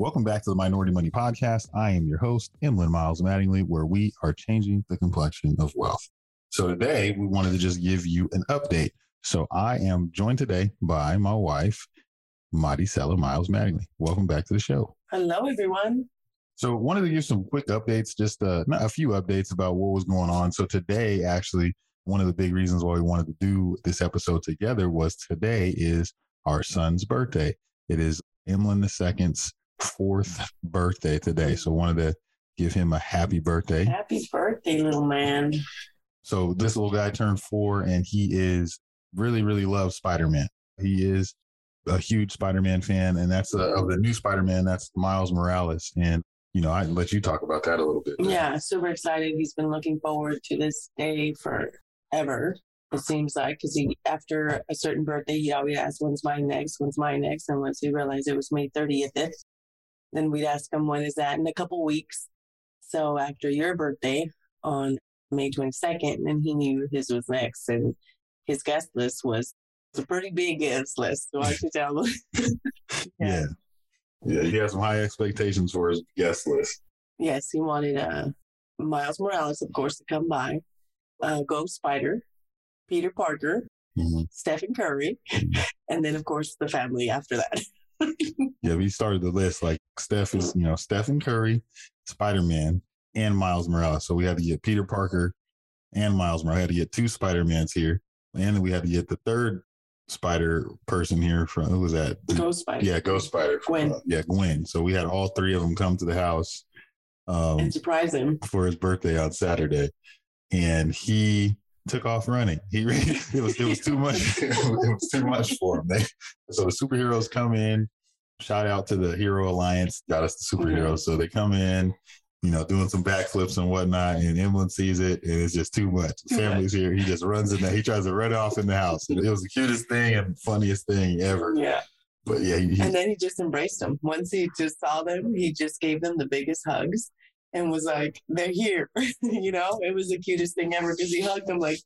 Welcome back to the Minority Money Podcast. I am your host, Emlyn Miles Mattingly, where we are changing the complexion of wealth. So today we wanted to just give you an update. So I am joined today by my wife, Maricela Miles Mattingly. Welcome back to the show. Hello, everyone. So wanted to give some quick updates, just uh, a few updates about what was going on. So today, actually, one of the big reasons why we wanted to do this episode together was today is our son's birthday. It is Emlyn II's fourth birthday today. So wanted to give him a happy birthday. Happy birthday, little man. So this little guy turned four and he is really, really loves Spider-Man. He is a huge Spider-Man fan and that's uh, of the new Spider-Man. That's Miles Morales. And, you know, I let you talk about that a little bit. Yeah, super excited. He's been looking forward to this day forever. It seems like because he, after a certain birthday, he always asks, "When's mine next? When's mine next?" And once he realized it was May 30th, then we'd ask him, when is that? In a couple weeks. So after your birthday on May 22nd, and he knew his was next. And his guest list was a pretty big guest list. So I should tell him. yeah. yeah. He has some high expectations for his guest list. Yes. He wanted uh, Miles Morales, of course, to come by, uh, Ghost Spider, Peter Parker, mm-hmm. Stephen Curry, mm-hmm. and then, of course, the family after that. yeah, we started the list like Steph is, you know, Stephen Curry, Spider Man, and Miles Morales. So we had to get Peter Parker and Miles Morales. We had to get two Spider Mans here, and we had to get the third Spider person here from who was that? Ghost Spider. Yeah, Ghost Spider. Gwen. Uh, yeah, Gwen. So we had all three of them come to the house. Um, and surprise him for his birthday on Saturday, and he took off running. He it was it was too much. it was too much for him. They, so the superheroes come in. Shout out to the Hero Alliance, got us the superheroes. Mm-hmm. So they come in, you know, doing some backflips and whatnot, and Emlyn sees it, and it's just too much. The family's here. He just runs in there. He tries to run off in the house. And it was the cutest thing and funniest thing ever. Yeah. But yeah, he, and then he just embraced them. Once he just saw them, he just gave them the biggest hugs and was like, they're here. you know, it was the cutest thing ever because he hugged them like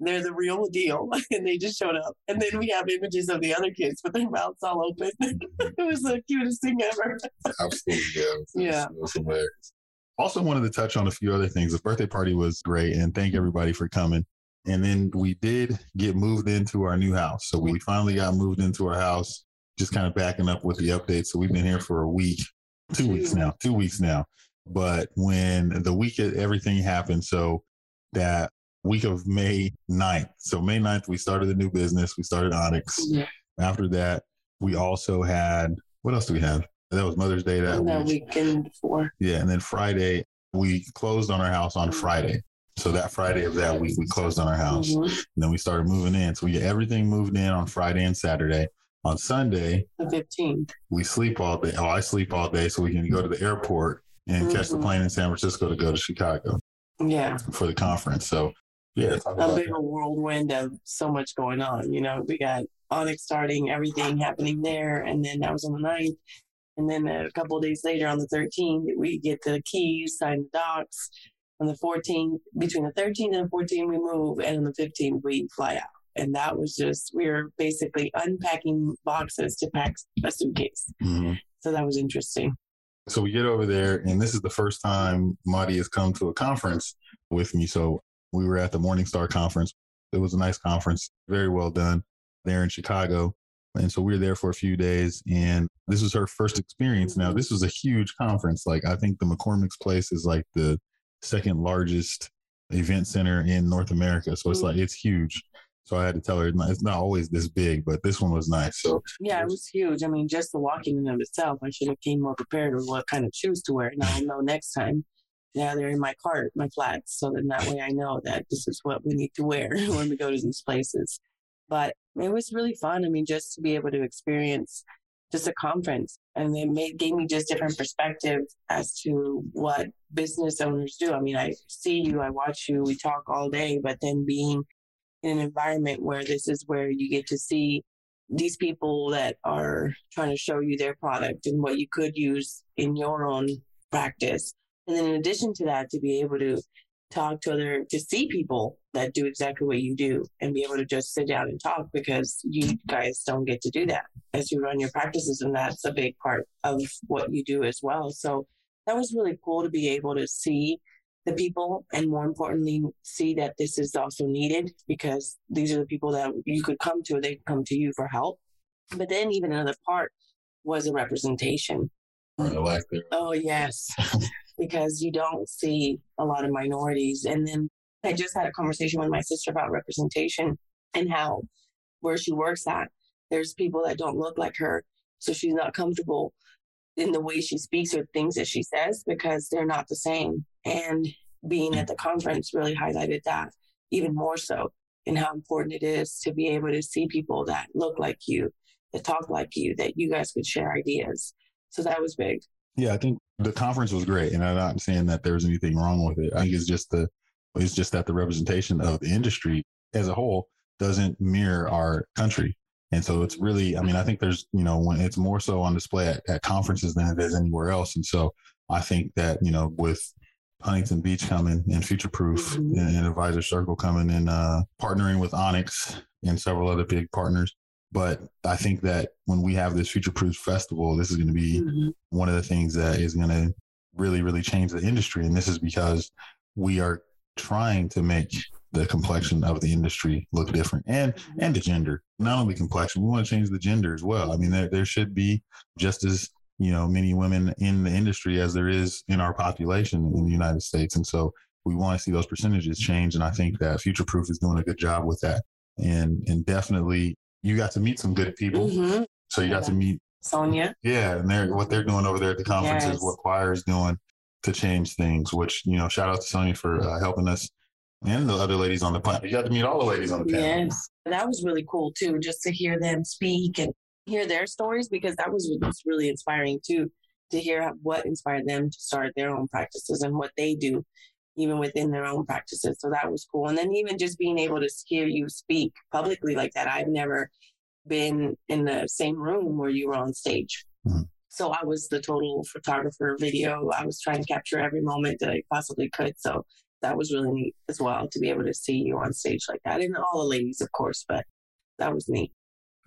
they're the real deal. and they just showed up. And then we have images of the other kids with their mouths all open. it was the cutest thing ever. Absolutely. Yeah. Was, yeah. It was hilarious. Also wanted to touch on a few other things. The birthday party was great and thank everybody for coming. And then we did get moved into our new house. So we finally got moved into our house, just kind of backing up with the updates. So we've been here for a week, two weeks now, two weeks now. But when the week everything happened, so that week of May 9th. So May 9th, we started the new business. We started Onyx. Yeah. After that, we also had, what else do we have? That was Mother's Day that, that week. weekend before. Yeah. And then Friday, we closed on our house on mm-hmm. Friday. So that Friday of that week, we closed on our house. Mm-hmm. And then we started moving in. So we get everything moved in on Friday and Saturday. On Sunday, the 15th, we sleep all day. Oh, I sleep all day so we can go to the airport and mm-hmm. catch the mm-hmm. plane in San Francisco to go to Chicago. Yeah. For the conference. So yeah. A big whirlwind of so much going on. You know, we got Onyx starting, everything happening there. And then that was on the 9th. And then a couple of days later on the 13th, we get the keys, sign the docs. On the 14th, between the 13th and the 14th, we move. And on the 15th, we fly out. And that was just, we were basically unpacking boxes to pack a suitcase. Mm-hmm. So that was interesting. So we get over there, and this is the first time Marty has come to a conference with me. So we were at the Morningstar conference. It was a nice conference, very well done there in Chicago. And so we were there for a few days, and this was her first experience. Now, this was a huge conference. Like, I think the McCormick's Place is like the second largest event center in North America. So it's like, it's huge. So I had to tell her it's not always this big, but this one was nice. So yeah, it was huge. I mean, just the walking in of itself, I should have came more prepared with what kind of shoes to wear. Now I'll know next time. Yeah, they're in my cart, my flats, so then that way I know that this is what we need to wear when we go to these places. But it was really fun. I mean, just to be able to experience just a conference and it made gave me just different perspective as to what business owners do. I mean, I see you, I watch you, we talk all day, but then being in an environment where this is where you get to see these people that are trying to show you their product and what you could use in your own practice. And then in addition to that, to be able to talk to other, to see people that do exactly what you do and be able to just sit down and talk because you guys don't get to do that as you run your practices. And that's a big part of what you do as well. So that was really cool to be able to see the people and more importantly see that this is also needed because these are the people that you could come to they come to you for help but then even another part was a representation oh yes because you don't see a lot of minorities. And then I just had a conversation with my sister about representation and how where she works at, there's people that don't look like her. So she's not comfortable in the way she speaks or things that she says because they're not the same. And being at mm. the conference really highlighted that even more so and how important it is to be able to see people that look like you, that talk like you, that you guys could share ideas. So that was big. Yeah, I think the conference was great, and I'm not saying that there's anything wrong with it. I think it's just the it's just that the representation of the industry as a whole doesn't mirror our country. And so it's really, I mean, I think there's, you know, when it's more so on display at, at conferences than it is anywhere else. And so I think that, you know, with Huntington Beach coming and Future Proof mm-hmm. and, and, Advisor Circle coming and uh, partnering with Onyx and several other big partners, but I think that when we have this Future Proof Festival, this is going to be mm-hmm. one of the things that is going to really, really change the industry. And this is because we are trying to make the complexion of the industry look different and and the gender not only complexion we want to change the gender as well i mean there, there should be just as you know many women in the industry as there is in our population in the united states and so we want to see those percentages change and i think that future proof is doing a good job with that and and definitely you got to meet some good people. Mm-hmm. So you got to meet Sonia. Yeah, and they're what they're doing over there at the conference yes. is what choir is doing to change things. Which you know, shout out to Sonia for uh, helping us and the other ladies on the panel. You got to meet all the ladies on the panel. Yes, that was really cool too, just to hear them speak and hear their stories because that was, was really inspiring too to hear what inspired them to start their own practices and what they do even within their own practices. So that was cool. And then even just being able to hear you speak publicly like that, I've never been in the same room where you were on stage. Mm-hmm. So I was the total photographer video. I was trying to capture every moment that I possibly could. So that was really neat as well to be able to see you on stage like that. And all the ladies, of course, but that was neat.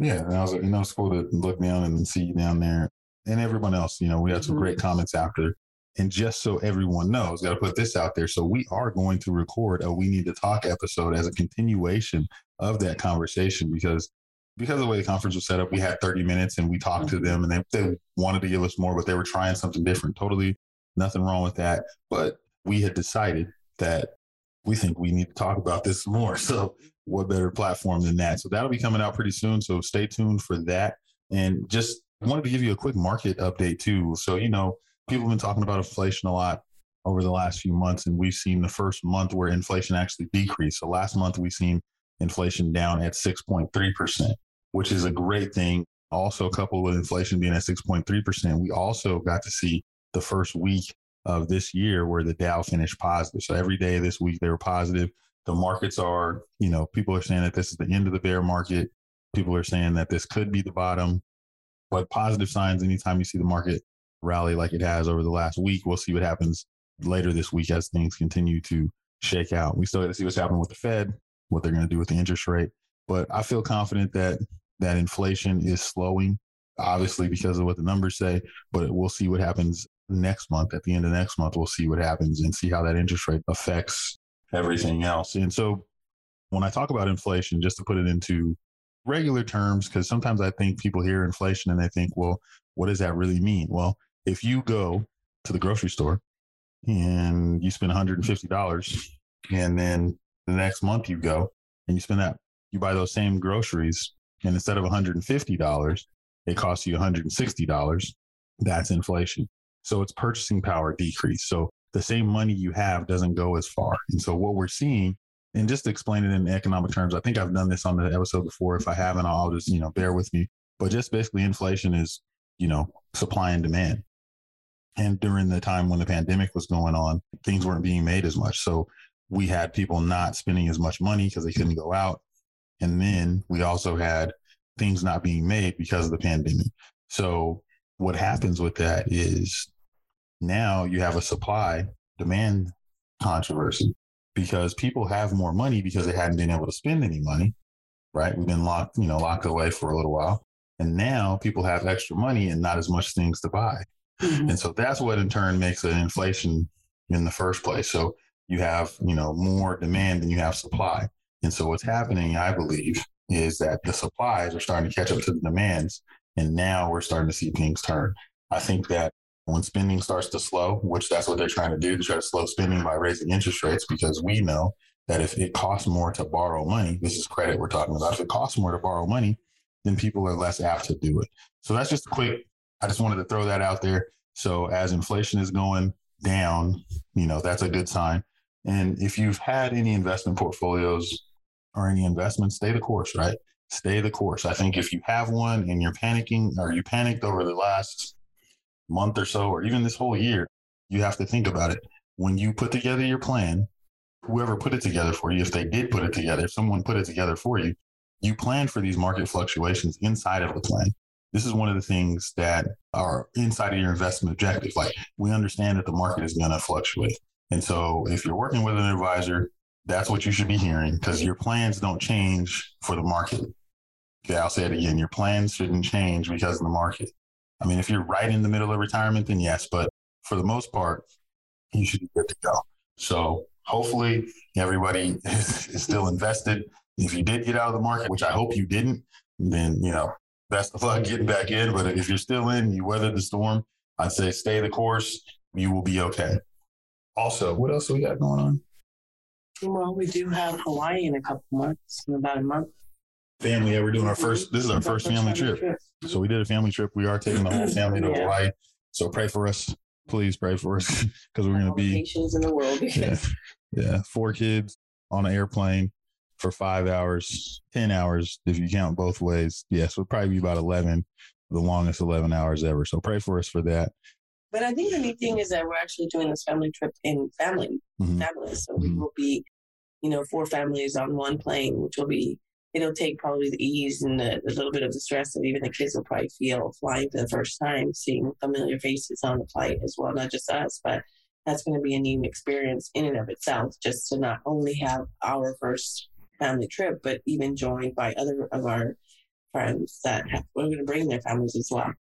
Yeah, and I was, like, you know, it's cool to look down and see you down there and everyone else. You know, we had some mm-hmm. great comments after and just so everyone knows, got to put this out there. So we are going to record a We Need to Talk episode as a continuation of that conversation because because of the way the conference was set up, we had 30 minutes and we talked to them and they, they wanted to give us more, but they were trying something different. Totally nothing wrong with that. But we had decided that we think we need to talk about this more. So what better platform than that? So that'll be coming out pretty soon. So stay tuned for that. And just wanted to give you a quick market update too. So, you know, people have been talking about inflation a lot over the last few months, and we've seen the first month where inflation actually decreased. So last month we've seen inflation down at 6.3%, which is a great thing. Also, coupled with inflation being at 6.3%, we also got to see the first week of this year where the Dow finished positive. So every day this week they were positive. The markets are, you know, people are saying that this is the end of the bear market. People are saying that this could be the bottom. But positive signs anytime you see the market rally like it has over the last week. We'll see what happens later this week as things continue to shake out. We still got to see what's happening with the Fed, what they're going to do with the interest rate. But I feel confident that that inflation is slowing, obviously because of what the numbers say. But we'll see what happens next month. At the end of next month, we'll see what happens and see how that interest rate affects everything else. And so when I talk about inflation, just to put it into regular terms, because sometimes I think people hear inflation and they think, well, what does that really mean? Well, if you go to the grocery store and you spend $150 and then the next month you go and you spend that you buy those same groceries and instead of $150 it costs you $160 that's inflation so it's purchasing power decrease so the same money you have doesn't go as far and so what we're seeing and just to explain it in economic terms i think i've done this on the episode before if i haven't i'll just you know bear with me but just basically inflation is you know, supply and demand. And during the time when the pandemic was going on, things weren't being made as much. So we had people not spending as much money because they couldn't go out. And then we also had things not being made because of the pandemic. So what happens with that is now you have a supply demand controversy because people have more money because they hadn't been able to spend any money, right? We've been locked, you know, locked away for a little while. And now people have extra money and not as much things to buy. Mm-hmm. And so that's what in turn makes an inflation in the first place. So you have, you know, more demand than you have supply. And so what's happening, I believe, is that the supplies are starting to catch up to the demands. And now we're starting to see things turn. I think that when spending starts to slow, which that's what they're trying to do, to try to slow spending by raising interest rates, because we know that if it costs more to borrow money, this is credit we're talking about. If it costs more to borrow money, then people are less apt to do it. So that's just a quick, I just wanted to throw that out there. So as inflation is going down, you know, that's a good sign. And if you've had any investment portfolios or any investments, stay the course, right? Stay the course. I think if you have one and you're panicking or you panicked over the last month or so, or even this whole year, you have to think about it. When you put together your plan, whoever put it together for you, if they did put it together, if someone put it together for you, you plan for these market fluctuations inside of the plan. This is one of the things that are inside of your investment objective. Like we understand that the market is going to fluctuate. And so if you're working with an advisor, that's what you should be hearing because your plans don't change for the market. Okay, I'll say it again. Your plans shouldn't change because of the market. I mean, if you're right in the middle of retirement, then yes, but for the most part, you should be good to go. So hopefully everybody is, is still invested. If you did get out of the market, which I hope you didn't, then, you know, best of luck getting back in. But if you're still in, you weathered the storm, I'd say stay the course. You will be okay. Also, what else we got going on? Well, we do have Hawaii in a couple months, in about a month. Family, yeah, we're doing our first. This is our first family trip. So we did a family trip. We are taking the whole family to yeah. Hawaii. So pray for us, please pray for us, because we're going to be in the world. yeah, yeah, four kids on an airplane for five hours, ten hours if you count both ways. Yes, it'll probably be about eleven, the longest eleven hours ever. So pray for us for that. But I think the neat thing is that we're actually doing this family trip in family, mm-hmm. families. So mm-hmm. we will be, you know, four families on one plane, which will be, it'll take probably the ease and the, the little bit of the stress that even the kids will probably feel flying for the first time, seeing familiar faces on the flight as well, not just us, but that's going to be a new experience in and of itself, just to not only have our first family trip, but even joined by other of our friends that have, we're going to bring their families as well.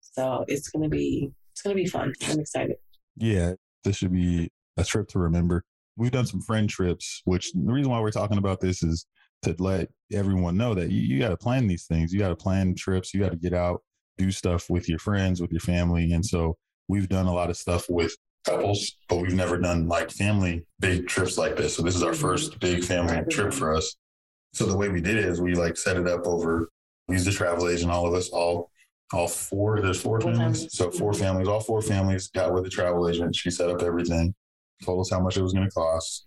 So it's going to be it's going to be fun. I'm excited. Yeah, this should be a trip to remember. We've done some friend trips, which the reason why we're talking about this is to let everyone know that you, you got to plan these things. You got to plan trips. You got to get out, do stuff with your friends, with your family. And so we've done a lot of stuff with couples, but we've never done like family big trips like this. So this is our mm-hmm. first big family trip for us. So the way we did it is we like set it up over, we used a travel agent, all of us all all four, there's four, four families. families. So four families, all four families got with the travel agent. She set up everything, told us how much it was going to cost.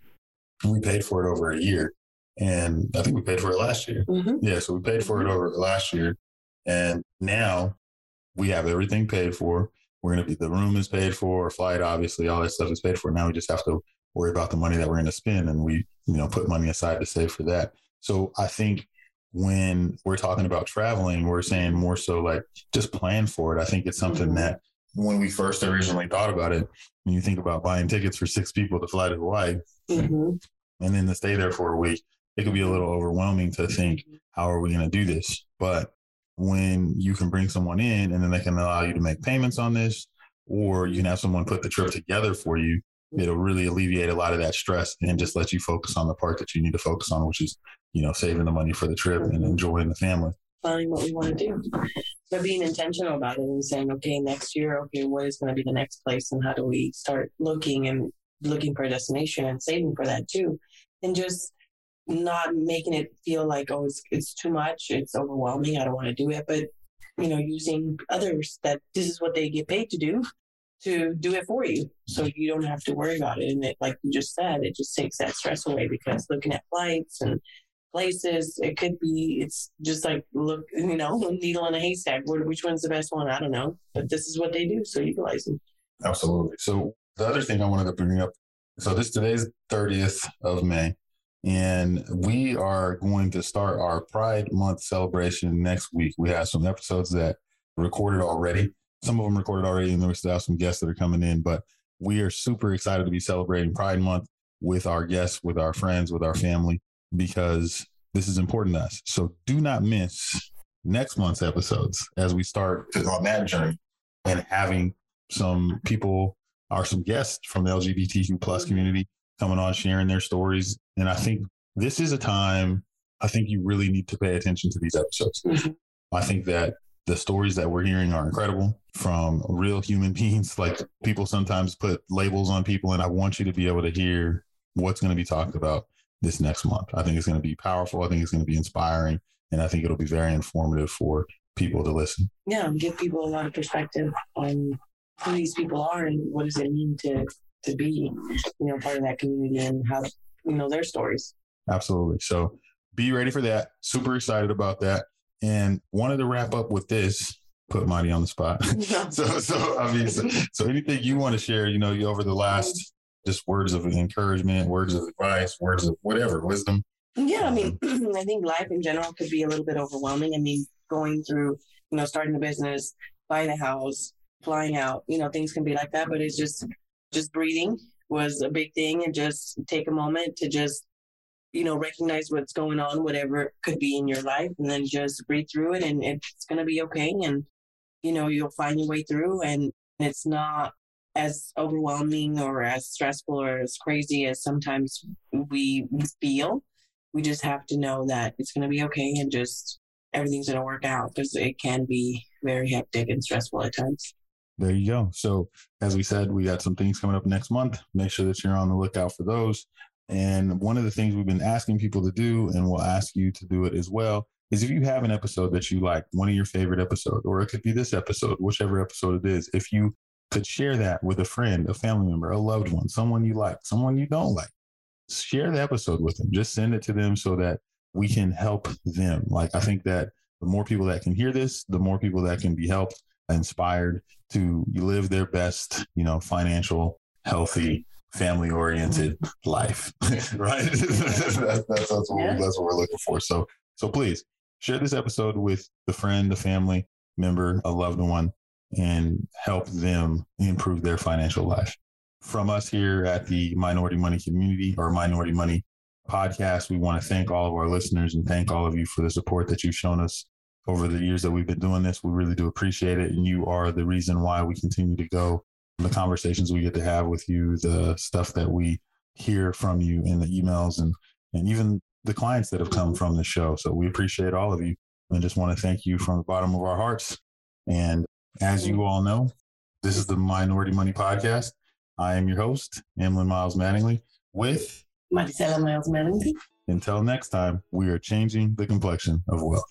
And we paid for it over a year. And I think we paid for it last year. Mm-hmm. Yeah. So we paid for it over last year. And now we have everything paid for. We're going to be, the room is paid for, flight, obviously, all that stuff is paid for. Now we just have to worry about the money that we're going to spend. And we, you know, put money aside to save for that. So I think when we're talking about traveling, we're saying more so like just plan for it. I think it's something mm-hmm. that when we first originally thought about it, when you think about buying tickets for six people to fly to Hawaii mm-hmm. and then to stay there for a week, it could be a little overwhelming to think, mm-hmm. how are we going to do this? But when you can bring someone in and then they can allow you to make payments on this, or you can have someone put the trip together for you, it'll really alleviate a lot of that stress and just let you focus on the part that you need to focus on, which is you know, saving the money for the trip and enjoying the family. Finding what we want to do. But being intentional about it and saying, okay, next year, okay, what is going to be the next place and how do we start looking and looking for a destination and saving for that too. And just not making it feel like, oh, it's, it's too much, it's overwhelming, I don't want to do it. But, you know, using others that this is what they get paid to do to do it for you. So you don't have to worry about it. And it, like you just said, it just takes that stress away because looking at flights and places. It could be, it's just like, look, you know, needle in a haystack. Which one's the best one? I don't know. But this is what they do. So utilize them. Absolutely. So the other thing I wanted to bring up so this today's 30th of May. And we are going to start our Pride Month celebration next week. We have some episodes that recorded already. Some of them recorded already, and then we still have some guests that are coming in. But we are super excited to be celebrating Pride Month with our guests, with our friends, with our family, because this is important to us. So do not miss next month's episodes as we start on that journey and having some people are some guests from the LGBTQ plus community coming on sharing their stories. And I think this is a time I think you really need to pay attention to these episodes. Mm-hmm. I think that the stories that we're hearing are incredible from real human beings. Like people sometimes put labels on people, and I want you to be able to hear what's going to be talked about this next month. I think it's going to be powerful. I think it's going to be inspiring, and I think it'll be very informative for people to listen. Yeah, give people a lot of perspective on who these people are and what does it mean to to be, you know, part of that community and have you know their stories. Absolutely. So be ready for that. Super excited about that. And wanted to wrap up with this. Put Monty on the spot. so, so I mean, so, so anything you want to share, you know, you over the last just words of encouragement, words of advice, words of whatever, wisdom. Yeah, I mean, um, I think life in general could be a little bit overwhelming. I mean, going through, you know, starting a business, buying a house, flying out. You know, things can be like that, but it's just just breathing was a big thing and just take a moment to just you know recognize what's going on whatever could be in your life and then just breathe through it and it's going to be okay and you know you'll find your way through and it's not as overwhelming or as stressful or as crazy as sometimes we feel. We just have to know that it's going to be okay and just everything's going to work out because it can be very hectic and stressful at times there you go. So, as we said, we got some things coming up next month. Make sure that you're on the lookout for those. And one of the things we've been asking people to do, and we'll ask you to do it as well, is if you have an episode that you like, one of your favorite episodes, or it could be this episode, whichever episode it is, if you could share that with a friend, a family member, a loved one, someone you like, someone you don't like, share the episode with them. Just send it to them so that we can help them. Like, I think that the more people that can hear this, the more people that can be helped inspired to live their best, you know, financial, healthy, family oriented life. right? that's, that's, that's, what that's what we're looking for. So, so please share this episode with the friend, the family member, a loved one, and help them improve their financial life. From us here at the Minority Money Community or Minority Money podcast, we want to thank all of our listeners and thank all of you for the support that you've shown us over the years that we've been doing this. We really do appreciate it. And you are the reason why we continue to go, the conversations we get to have with you, the stuff that we hear from you in the emails and, and even the clients that have come from the show. So we appreciate all of you and just want to thank you from the bottom of our hearts. And as you all know, this is the Minority Money Podcast. I am your host, Emlyn Miles Mattingly, with Maricela Miles Mattingly. Until next time, we are changing the complexion of wealth.